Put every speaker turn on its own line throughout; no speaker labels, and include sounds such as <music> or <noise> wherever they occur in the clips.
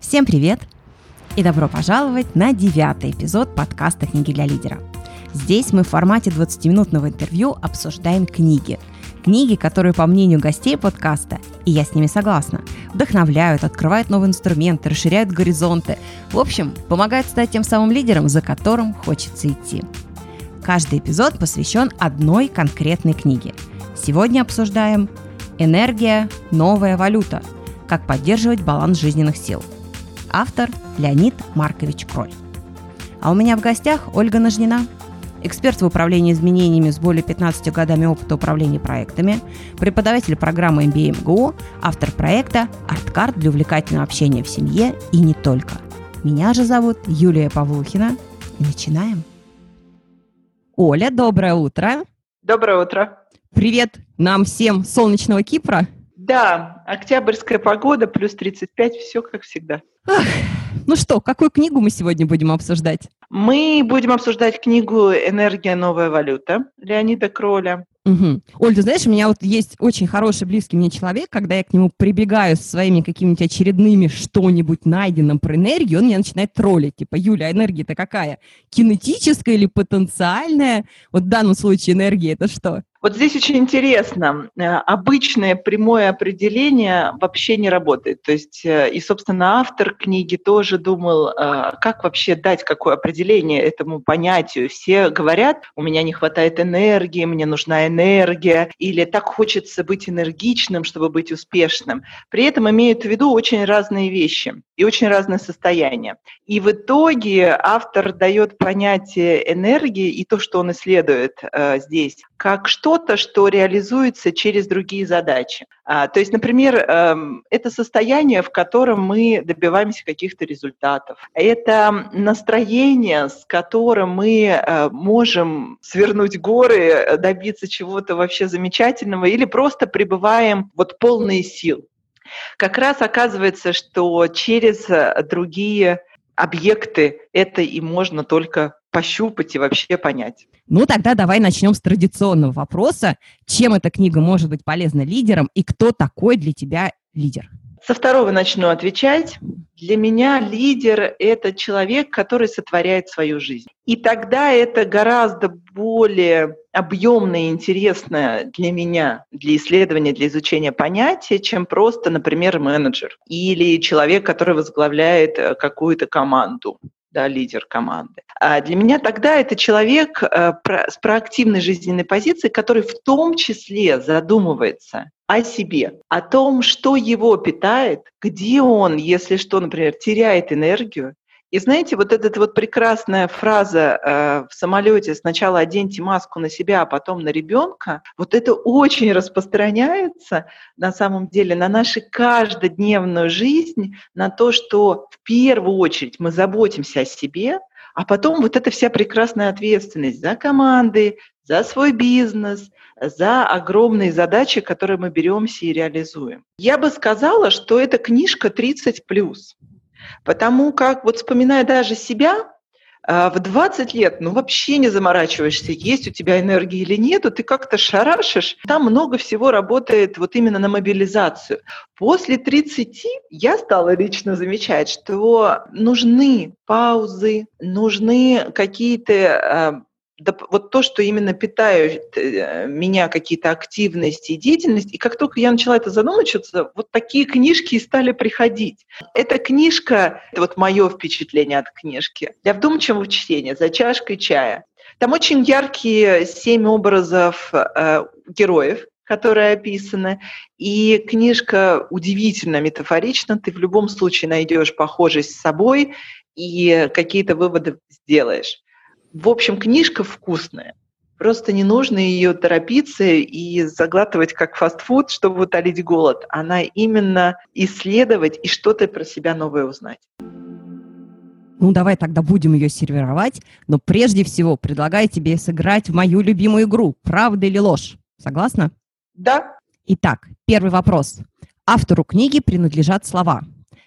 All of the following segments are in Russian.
Всем привет и добро пожаловать на девятый эпизод подкаста «Книги для лидера». Здесь мы в формате 20-минутного интервью обсуждаем книги. Книги, которые, по мнению гостей подкаста, и я с ними согласна, вдохновляют, открывают новые инструменты, расширяют горизонты. В общем, помогают стать тем самым лидером, за которым хочется идти. Каждый эпизод посвящен одной конкретной книге. Сегодня обсуждаем «Энергия. Новая валюта. Как поддерживать баланс жизненных сил». Автор Леонид Маркович Кроль. А у меня в гостях Ольга Нажнина, эксперт в управлении изменениями с более 15 годами опыта управления проектами, преподаватель программы MBA МГУ, автор проекта «Арткарт для увлекательного общения в семье и не только». Меня же зовут Юлия Павлухина. И начинаем. Оля, доброе утро.
Доброе утро.
Привет нам всем солнечного Кипра.
Да, октябрьская погода, плюс 35, все как всегда.
Ах, ну что, какую книгу мы сегодня будем обсуждать?
Мы будем обсуждать книгу «Энергия. Новая валюта» Леонида Кроля.
Угу. Оль, ты знаешь, у меня вот есть очень хороший, близкий мне человек, когда я к нему прибегаю со своими какими-нибудь очередными что-нибудь найденным про энергию, он меня начинает троллить, типа, Юля, а энергия-то какая? Кинетическая или потенциальная? Вот в данном случае энергия это что?
Вот здесь очень интересно. Э, обычное прямое определение вообще не работает. То есть, э, и, собственно, автор книги тоже думал, э, как вообще дать какое определение этому понятию. Все говорят, у меня не хватает энергии, мне нужна энергия, или так хочется быть энергичным, чтобы быть успешным. При этом имеют в виду очень разные вещи и очень разные состояния. И в итоге автор дает понятие энергии и то, что он исследует здесь, как что-то, что реализуется через другие задачи. А, то есть, например, эм, это состояние, в котором мы добиваемся каких-то результатов. Это настроение, с которым мы э, можем свернуть горы, добиться чего-то вообще замечательного или просто пребываем вот полные сил. Как раз оказывается, что через другие объекты это и можно только пощупать и вообще понять.
Ну, тогда давай начнем с традиционного вопроса. Чем эта книга может быть полезна лидерам и кто такой для тебя лидер?
Со второго начну отвечать. Для меня лидер – это человек, который сотворяет свою жизнь. И тогда это гораздо более объемное и интересное для меня, для исследования, для изучения понятия, чем просто, например, менеджер или человек, который возглавляет э, какую-то команду да, лидер команды. А для меня тогда это человек э, с проактивной жизненной позицией, который в том числе задумывается о себе, о том, что его питает, где он, если что, например, теряет энергию, и знаете, вот эта вот прекрасная фраза э, в самолете «сначала оденьте маску на себя, а потом на ребенка», вот это очень распространяется на самом деле на нашу каждодневную жизнь, на то, что в первую очередь мы заботимся о себе, а потом вот эта вся прекрасная ответственность за команды, за свой бизнес, за огромные задачи, которые мы беремся и реализуем. Я бы сказала, что эта книжка 30+. Потому как, вот вспоминая даже себя, а, в 20 лет, ну, вообще не заморачиваешься, есть у тебя энергия или нету, ты как-то шарашишь. Там много всего работает вот именно на мобилизацию. После 30 я стала лично замечать, что нужны паузы, нужны какие-то а, вот то, что именно питают э, меня какие-то активности и деятельность, и как только я начала это задумываться, вот такие книжки и стали приходить. Эта книжка, это вот мое впечатление от книжки, для вдумчивого чтения, за чашкой чая. Там очень яркие семь образов э, героев, которые описаны. И книжка удивительно метафорична. Ты в любом случае найдешь похожесть с собой и какие-то выводы сделаешь. В общем, книжка вкусная. Просто не нужно ее торопиться и заглатывать как фастфуд, чтобы утолить голод. Она именно исследовать и что-то про себя новое узнать.
Ну, давай тогда будем ее сервировать, но прежде всего предлагаю тебе сыграть в мою любимую игру «Правда или ложь». Согласна?
Да.
Итак, первый вопрос. Автору книги принадлежат слова.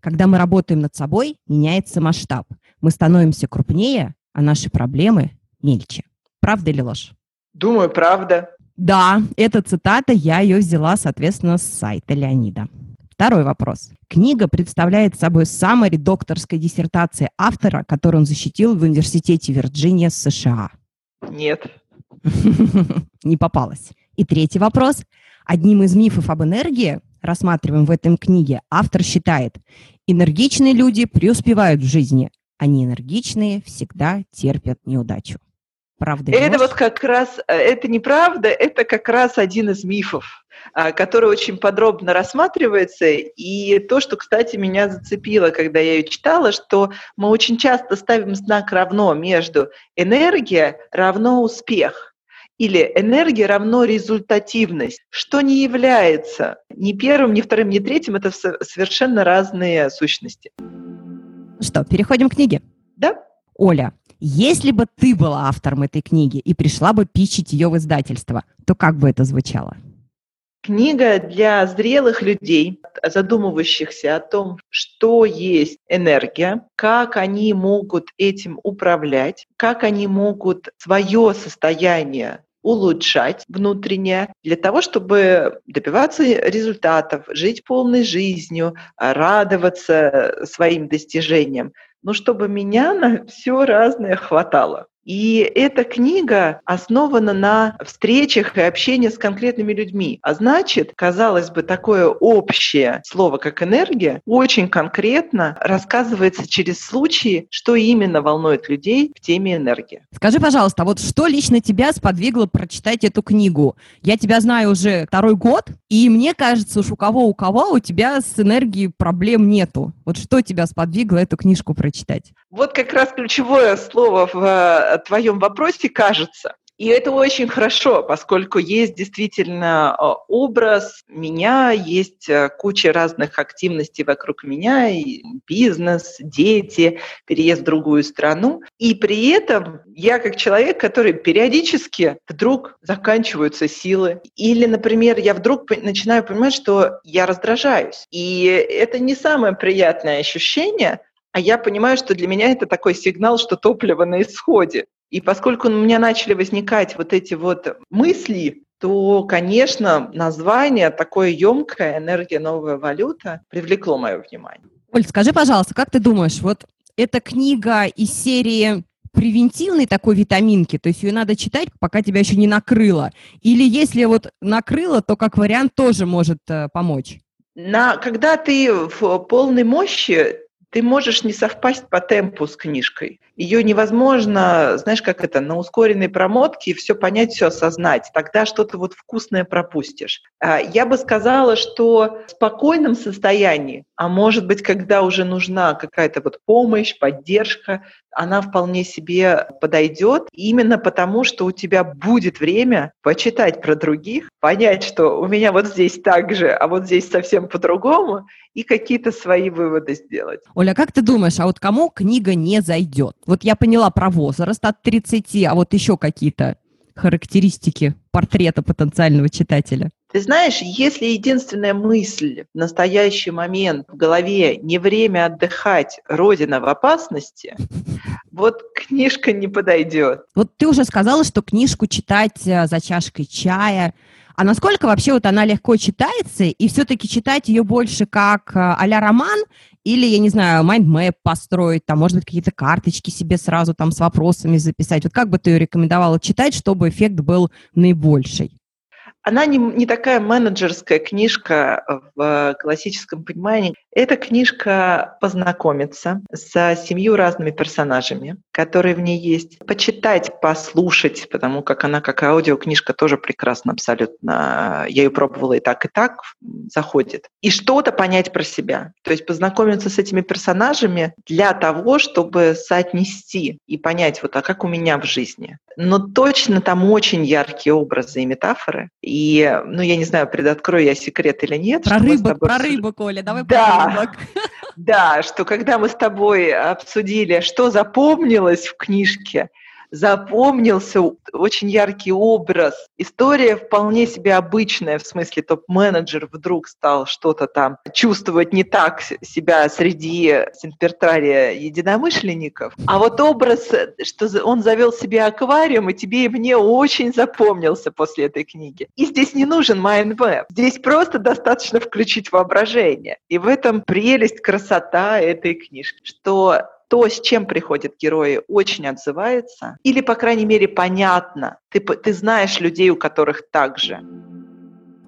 Когда мы работаем над собой, меняется масштаб. Мы становимся крупнее, а наши проблемы мельче. Правда или ложь?
Думаю, правда.
Да, эта цитата, я ее взяла, соответственно, с сайта Леонида. Второй вопрос. Книга представляет собой саммари докторской диссертации автора, которую он защитил в Университете Вирджиния США.
Нет. <laughs>
Не попалась. И третий вопрос. Одним из мифов об энергии, рассматриваем в этом книге, автор считает, энергичные люди преуспевают в жизни, а неэнергичные всегда терпят неудачу.
Правда это вот как раз, э, это неправда, это как раз один из мифов, а, который очень подробно рассматривается. И то, что, кстати, меня зацепило, когда я ее читала, что мы очень часто ставим знак равно между энергия равно успех или энергия равно результативность, что не является ни первым, ни вторым, ни третьим, это совершенно разные сущности.
Что, переходим к книге?
Да.
Оля, если бы ты была автором этой книги и пришла бы пичить ее в издательство, то как бы это звучало?
Книга для зрелых людей, задумывающихся о том, что есть энергия, как они могут этим управлять, как они могут свое состояние улучшать внутреннее для того, чтобы добиваться результатов, жить полной жизнью, радоваться своим достижениям но чтобы меня на все разное хватало. И эта книга основана на встречах и общении с конкретными людьми. А значит, казалось бы, такое общее слово, как энергия, очень конкретно рассказывается через случаи, что именно волнует людей в теме энергии.
Скажи, пожалуйста, вот что лично тебя сподвигло прочитать эту книгу? Я тебя знаю уже второй год, и мне кажется, уж у кого у кого у тебя с энергией проблем нету. Вот что тебя сподвигло эту книжку прочитать?
Вот как раз ключевое слово в э, твоем вопросе кажется. И это очень хорошо, поскольку есть действительно э, образ меня, есть э, куча разных активностей вокруг меня, и бизнес, дети, переезд в другую страну. И при этом я как человек, который периодически вдруг заканчиваются силы. Или, например, я вдруг начинаю понимать, что я раздражаюсь. И это не самое приятное ощущение, а я понимаю, что для меня это такой сигнал, что топливо на исходе. И поскольку у меня начали возникать вот эти вот мысли, то, конечно, название такое емкое «Энергия. Новая валюта» привлекло мое внимание.
Оль, скажи, пожалуйста, как ты думаешь, вот эта книга из серии превентивной такой витаминки, то есть ее надо читать, пока тебя еще не накрыло, или если вот накрыло, то как вариант тоже может э, помочь?
На, когда ты в полной мощи, ты можешь не совпасть по темпу с книжкой. Ее невозможно, знаешь, как это, на ускоренной промотке все понять, все осознать. Тогда что-то вот вкусное пропустишь. А, я бы сказала, что в спокойном состоянии, а может быть, когда уже нужна какая-то вот помощь, поддержка, она вполне себе подойдет именно потому, что у тебя будет время почитать про других, понять, что у меня вот здесь так же, а вот здесь совсем по-другому, и какие-то свои выводы сделать.
Оля, как ты думаешь, а вот кому книга не зайдет? Вот я поняла про возраст от 30, а вот еще какие-то характеристики портрета потенциального читателя?
Ты знаешь, если единственная мысль в настоящий момент в голове не время отдыхать, Родина в опасности, <laughs> вот книжка не подойдет.
Вот ты уже сказала, что книжку читать э, за чашкой чая. А насколько вообще вот она легко читается, и все-таки читать ее больше как э, а роман, или, я не знаю, mind map построить, там, может быть, какие-то карточки себе сразу там с вопросами записать. Вот как бы ты ее рекомендовала читать, чтобы эффект был наибольший?
Она не, не такая менеджерская книжка в классическом понимании. Это книжка познакомиться с семью разными персонажами, которые в ней есть, почитать, послушать, потому как она как аудиокнижка тоже прекрасно абсолютно. Я ее пробовала и так, и так, заходит. И что-то понять про себя. То есть познакомиться с этими персонажами для того, чтобы соотнести и понять, вот а как у меня в жизни. Но точно там очень яркие образы и метафоры. И, ну, я не знаю, предоткрою я секрет или нет.
Про рыбок, про рыбок, Оля, давай
да, про рыбок. <laughs> Да, что когда мы с тобой обсудили, что запомнилось в книжке, запомнился очень яркий образ. История вполне себе обычная, в смысле топ-менеджер вдруг стал что-то там чувствовать не так себя среди симпертария единомышленников. А вот образ, что он завел себе аквариум, и тебе и мне очень запомнился после этой книги. И здесь не нужен mind map. Здесь просто достаточно включить воображение. И в этом прелесть, красота этой книжки, что то, с чем приходят герои, очень отзывается, или, по крайней мере, понятно. Ты, ты знаешь людей, у которых так же.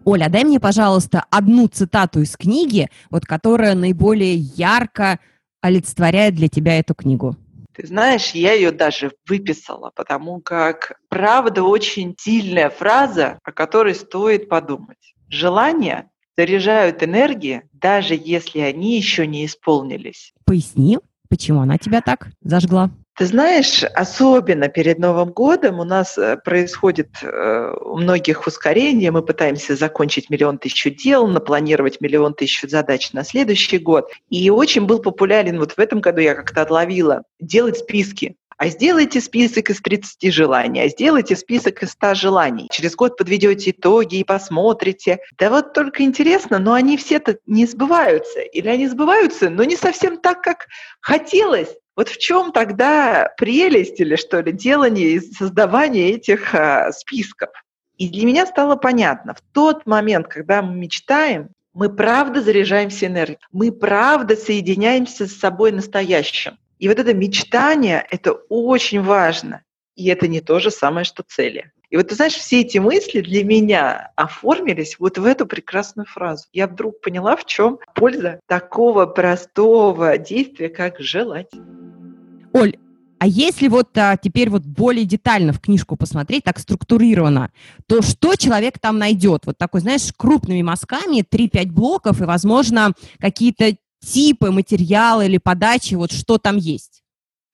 Оля, дай мне, пожалуйста, одну цитату из книги, вот которая наиболее ярко олицетворяет для тебя эту книгу.
Ты знаешь, я ее даже выписала, потому как правда очень сильная фраза, о которой стоит подумать. Желания заряжают энергии, даже если они еще не исполнились.
Поясни. Почему она тебя так зажгла?
Ты знаешь, особенно перед Новым годом у нас э, происходит э, у многих ускорение. Мы пытаемся закончить миллион тысяч дел, напланировать миллион тысяч задач на следующий год. И очень был популярен, вот в этом году я как-то отловила, делать списки. А сделайте список из 30 желаний, а сделайте список из 100 желаний. Через год подведете итоги и посмотрите. Да вот только интересно, но они все-то не сбываются. Или они сбываются, но не совсем так, как хотелось. Вот в чем тогда прелесть или что ли делание и создавание этих а, списков? И для меня стало понятно, в тот момент, когда мы мечтаем, мы правда заряжаемся энергией, мы правда соединяемся с собой настоящим. И вот это мечтание, это очень важно. И это не то же самое, что цели. И вот ты знаешь, все эти мысли для меня оформились вот в эту прекрасную фразу. Я вдруг поняла, в чем польза такого простого действия, как желать.
Оль, а если вот а, теперь вот более детально в книжку посмотреть, так структурированно, то что человек там найдет? Вот такой, знаешь, крупными мазками, 3-5 блоков и, возможно, какие-то типы материала или подачи, вот что там есть?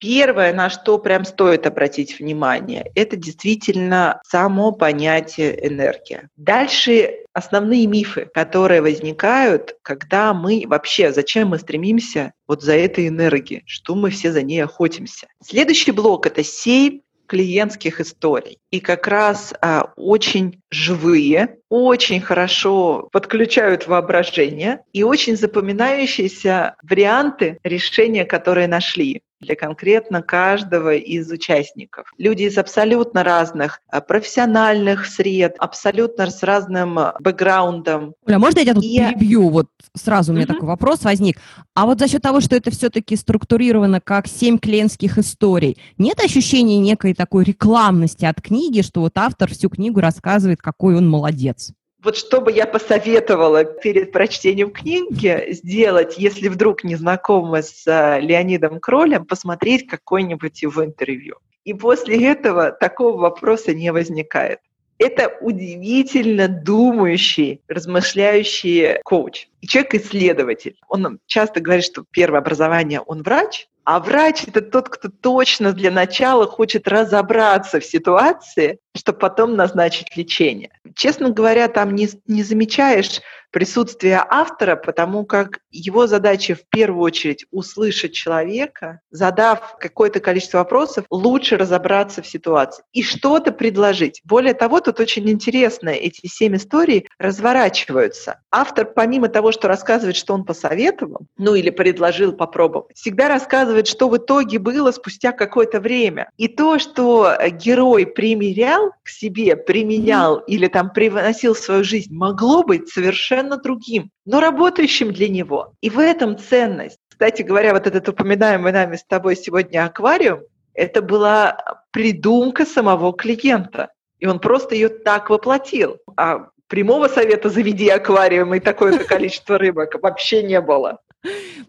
Первое, на что прям стоит обратить внимание, это действительно само понятие энергия. Дальше основные мифы, которые возникают, когда мы вообще, зачем мы стремимся вот за этой энергией, что мы все за ней охотимся. Следующий блок – это семь клиентских историй. И как раз а, очень живые, очень хорошо подключают воображение и очень запоминающиеся варианты решения, которые нашли для конкретно каждого из участников. Люди из абсолютно разных а, профессиональных сред, абсолютно с разным а, бэкграундом.
Оля, можно я тебя тут и... перебью? Вот сразу у меня mm-hmm. такой вопрос возник. А вот за счет того, что это все-таки структурировано как семь клиентских историй, нет ощущения некой такой рекламности от книги, что вот автор всю книгу рассказывает, какой он молодец?
Вот что бы я посоветовала перед прочтением книги сделать, если вдруг не знакомы с э, Леонидом Кролем, посмотреть какое-нибудь его интервью. И после этого такого вопроса не возникает. Это удивительно думающий, размышляющий коуч. И человек-исследователь. Он часто говорит, что первое образование он врач, а врач это тот, кто точно для начала хочет разобраться в ситуации, чтобы потом назначить лечение. Честно говоря, там не, не замечаешь присутствие автора, потому как его задача в первую очередь услышать человека, задав какое-то количество вопросов, лучше разобраться в ситуации и что-то предложить. Более того, тут очень интересно, эти семь историй разворачиваются. Автор, помимо того, что рассказывает, что он посоветовал, ну или предложил попробовать, всегда рассказывает, что в итоге было спустя какое-то время. И то, что герой примерял к себе, применял mm-hmm. или там привносил в свою жизнь, могло быть совершенно совершенно другим, но работающим для него. И в этом ценность. Кстати говоря, вот этот упоминаемый нами с тобой сегодня аквариум, это была придумка самого клиента. И он просто ее так воплотил. А прямого совета «заведи аквариум» и такое-то количество рыбок вообще не было.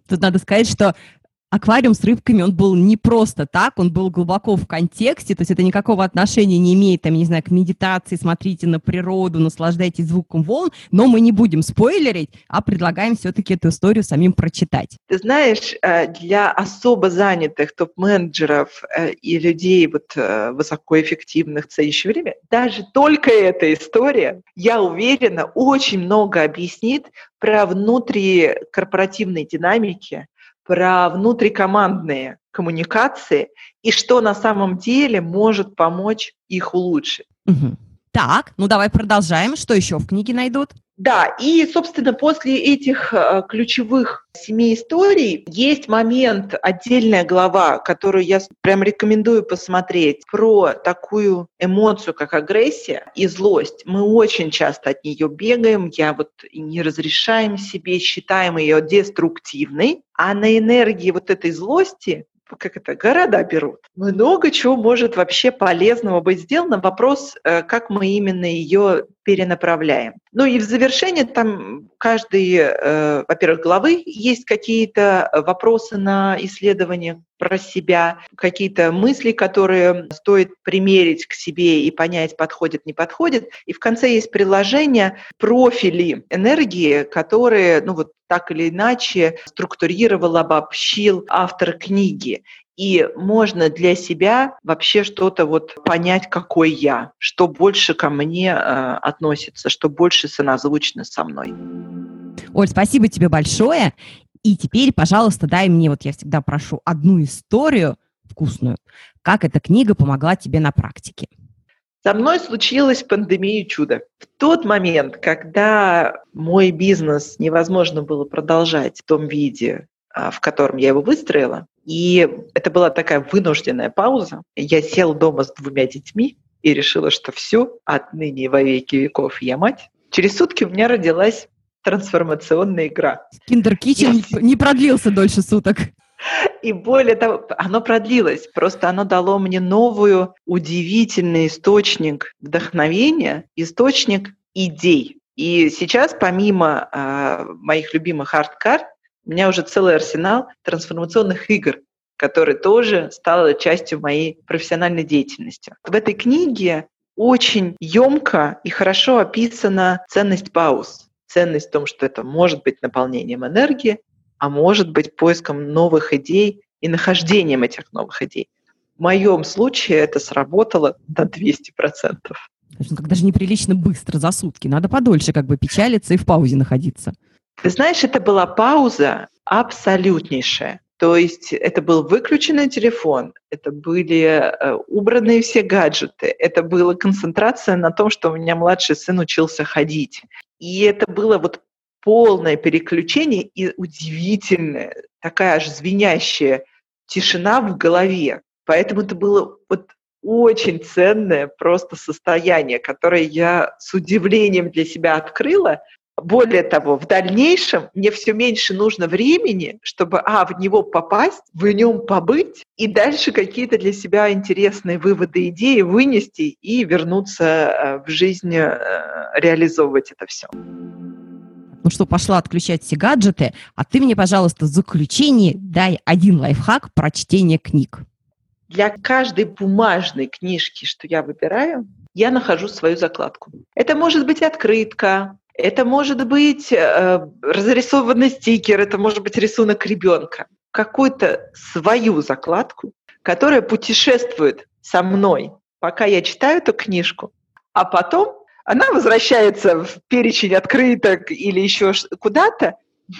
Тут надо сказать, что аквариум с рыбками, он был не просто так, он был глубоко в контексте, то есть это никакого отношения не имеет, там, не знаю, к медитации, смотрите на природу, наслаждайтесь звуком волн, но мы не будем спойлерить, а предлагаем все-таки эту историю самим прочитать.
Ты знаешь, э, для особо занятых топ-менеджеров э, и людей вот э, высокоэффективных в следующее время, даже только эта история, я уверена, очень много объяснит про внутрикорпоративные динамики, про внутрикомандные коммуникации и что на самом деле может помочь их улучшить.
Угу. Так, ну давай продолжаем. Что еще в книге найдут?
Да, и, собственно, после этих э, ключевых семи историй есть момент, отдельная глава, которую я прям рекомендую посмотреть, про такую эмоцию, как агрессия и злость. Мы очень часто от нее бегаем, я вот не разрешаем себе, считаем ее деструктивной, а на энергии вот этой злости как это, города берут. Много чего может вообще полезного быть сделано. Вопрос, э, как мы именно ее перенаправляем. Ну и в завершение там каждой, э, во-первых, главы есть какие-то вопросы на исследование про себя, какие-то мысли, которые стоит примерить к себе и понять, подходит, не подходит. И в конце есть приложение, профили энергии, которые, ну вот так или иначе структурировал, обобщил автор книги. И можно для себя вообще что-то вот понять, какой я, что больше ко мне э, относится, что больше соназвучно со мной.
Оль, спасибо тебе большое. И теперь, пожалуйста, дай мне, вот я всегда прошу, одну историю вкусную, как эта книга помогла тебе на практике.
Со мной случилась пандемия чуда. В тот момент, когда мой бизнес невозможно было продолжать в том виде, а, в котором я его выстроила, и это была такая вынужденная пауза, я сел дома с двумя детьми и решила, что все, отныне во веки веков я мать. Через сутки у меня родилась трансформационная игра.
Kitchen я... не продлился дольше суток. <laughs>
И более того, оно продлилось. Просто оно дало мне новую, удивительный источник вдохновения, источник идей. И сейчас, помимо э, моих любимых арт-карт, у меня уже целый арсенал трансформационных игр, который тоже стал частью моей профессиональной деятельности. В этой книге очень емко и хорошо описана ценность пауз. Ценность в том, что это может быть наполнением энергии, а может быть поиском новых идей и нахождением этих новых идей. В моем случае это сработало на 200%.
Ну, как даже неприлично быстро, за сутки. Надо подольше как бы печалиться и в паузе находиться.
Ты знаешь, это была пауза абсолютнейшая. То есть это был выключенный телефон, это были э, убранные все гаджеты, это была концентрация на том, что у меня младший сын учился ходить. И это было вот полное переключение и удивительная, такая аж звенящая тишина в голове. Поэтому это было вот очень ценное просто состояние, которое я с удивлением для себя открыла. Более того, в дальнейшем мне все меньше нужно времени, чтобы, а, в него попасть, в нем побыть, и дальше какие-то для себя интересные выводы, идеи вынести и вернуться э, в жизнь, э, реализовывать это все
ну что, пошла отключать все гаджеты, а ты мне, пожалуйста, в заключении дай один лайфхак про чтение книг.
Для каждой бумажной книжки, что я выбираю, я нахожу свою закладку. Это может быть открытка, это может быть э, разрисованный стикер, это может быть рисунок ребенка. Какую-то свою закладку, которая путешествует со мной, пока я читаю эту книжку, а потом она возвращается в перечень открыток или еще куда-то,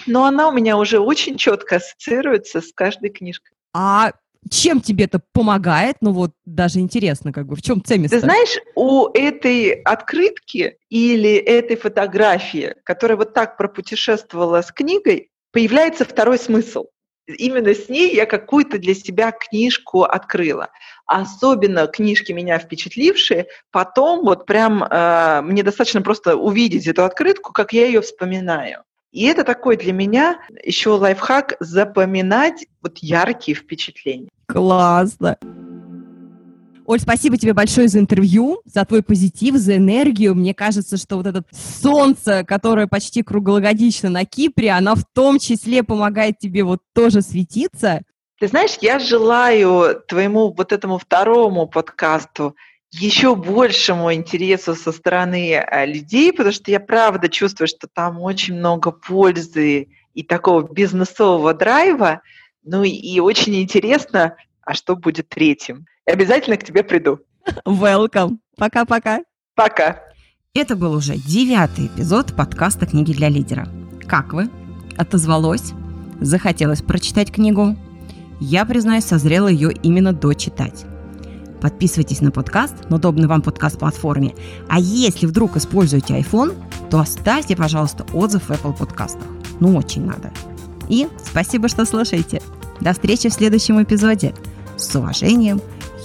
но она у меня уже очень четко ассоциируется с каждой книжкой.
А чем тебе это помогает? Ну вот даже интересно, как бы в чем цемис?
Ты знаешь, у этой открытки или этой фотографии, которая вот так пропутешествовала с книгой, появляется второй смысл именно с ней я какую-то для себя книжку открыла. Особенно книжки меня впечатлившие, потом вот прям э, мне достаточно просто увидеть эту открытку, как я ее вспоминаю. И это такой для меня еще лайфхак запоминать вот яркие впечатления.
Классно. Оль, спасибо тебе большое за интервью, за твой позитив, за энергию. Мне кажется, что вот это солнце, которое почти круглогодично на Кипре, оно в том числе помогает тебе вот тоже светиться.
Ты знаешь, я желаю твоему вот этому второму подкасту еще большему интересу со стороны э, людей, потому что я правда чувствую, что там очень много пользы и такого бизнесового драйва. Ну и очень интересно, а что будет третьим. И обязательно к тебе приду.
Welcome. Пока-пока.
Пока.
Это был уже девятый эпизод подкаста «Книги для лидера». Как вы? Отозвалось? Захотелось прочитать книгу? Я, признаюсь, созрела ее именно дочитать. Подписывайтесь на подкаст на удобной вам подкаст-платформе. А если вдруг используете iPhone, то оставьте, пожалуйста, отзыв в Apple подкастах. Ну, очень надо. И спасибо, что слушаете. До встречи в следующем эпизоде. С уважением,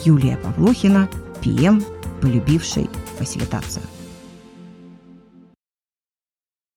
Юлия Павлухина, ПМ, полюбивший фасилитацию.